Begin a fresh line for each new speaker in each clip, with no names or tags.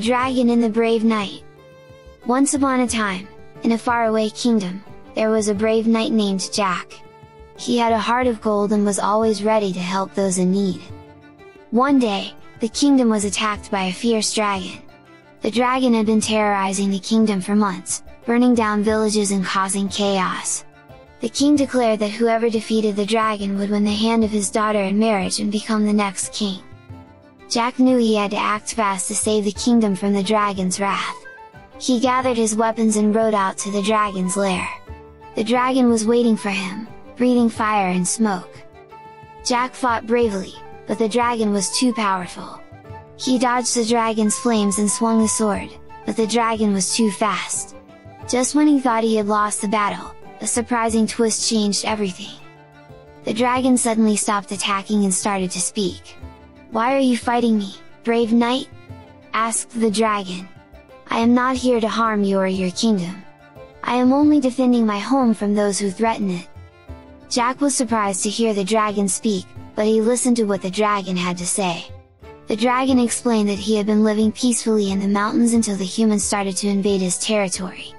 The Dragon and the Brave Knight Once upon a time, in a faraway kingdom, there was a brave knight named Jack. He had a heart of gold and was always ready to help those in need. One day, the kingdom was attacked by a fierce dragon. The dragon had been terrorizing the kingdom for months, burning down villages and causing chaos. The king declared that whoever defeated the dragon would win the hand of his daughter in marriage and become the next king. Jack knew he had to act fast to save the kingdom from the dragon's wrath. He gathered his weapons and rode out to the dragon's lair. The dragon was waiting for him, breathing fire and smoke. Jack fought bravely, but the dragon was too powerful. He dodged the dragon's flames and swung the sword, but the dragon was too fast. Just when he thought he had lost the battle, a surprising twist changed everything. The dragon suddenly stopped attacking and started to speak. Why are you fighting me, brave knight? asked the dragon. I am not here to harm you or your kingdom. I am only defending my home from those who threaten it. Jack was surprised to hear the dragon speak, but he listened to what the dragon had to say. The dragon explained that he had been living peacefully in the mountains until the humans started to invade his territory.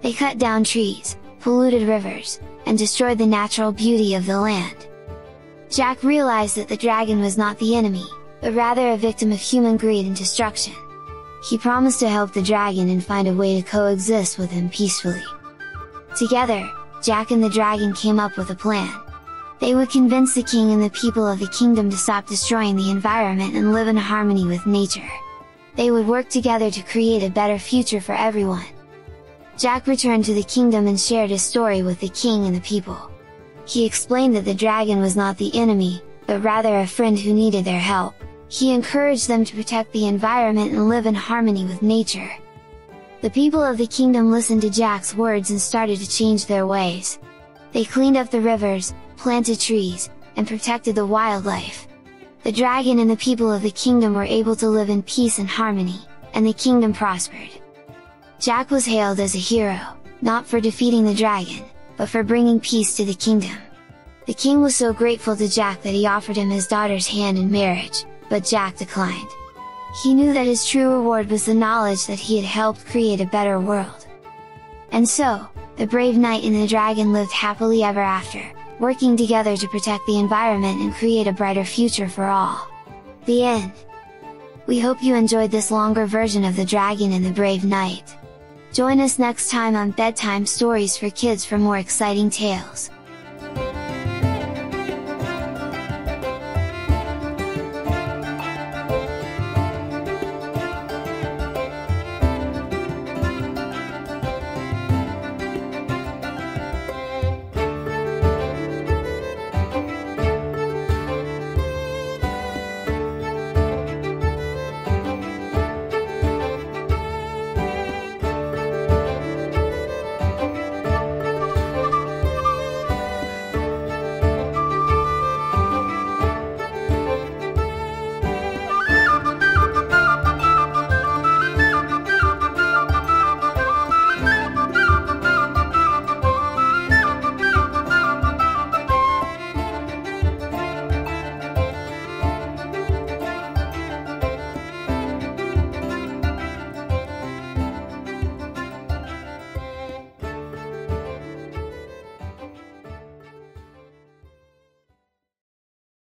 They cut down trees, polluted rivers, and destroyed the natural beauty of the land. Jack realized that the dragon was not the enemy, but rather a victim of human greed and destruction. He promised to help the dragon and find a way to coexist with him peacefully. Together, Jack and the dragon came up with a plan. They would convince the king and the people of the kingdom to stop destroying the environment and live in harmony with nature. They would work together to create a better future for everyone. Jack returned to the kingdom and shared his story with the king and the people. He explained that the dragon was not the enemy, but rather a friend who needed their help. He encouraged them to protect the environment and live in harmony with nature. The people of the kingdom listened to Jack's words and started to change their ways. They cleaned up the rivers, planted trees, and protected the wildlife. The dragon and the people of the kingdom were able to live in peace and harmony, and the kingdom prospered. Jack was hailed as a hero, not for defeating the dragon, but for bringing peace to the kingdom. The king was so grateful to Jack that he offered him his daughter's hand in marriage, but Jack declined. He knew that his true reward was the knowledge that he had helped create a better world. And so, the brave knight and the dragon lived happily ever after, working together to protect the environment and create a brighter future for all. The end. We hope you enjoyed this longer version of The Dragon and the Brave Knight. Join us next time on Bedtime Stories for Kids for more exciting tales.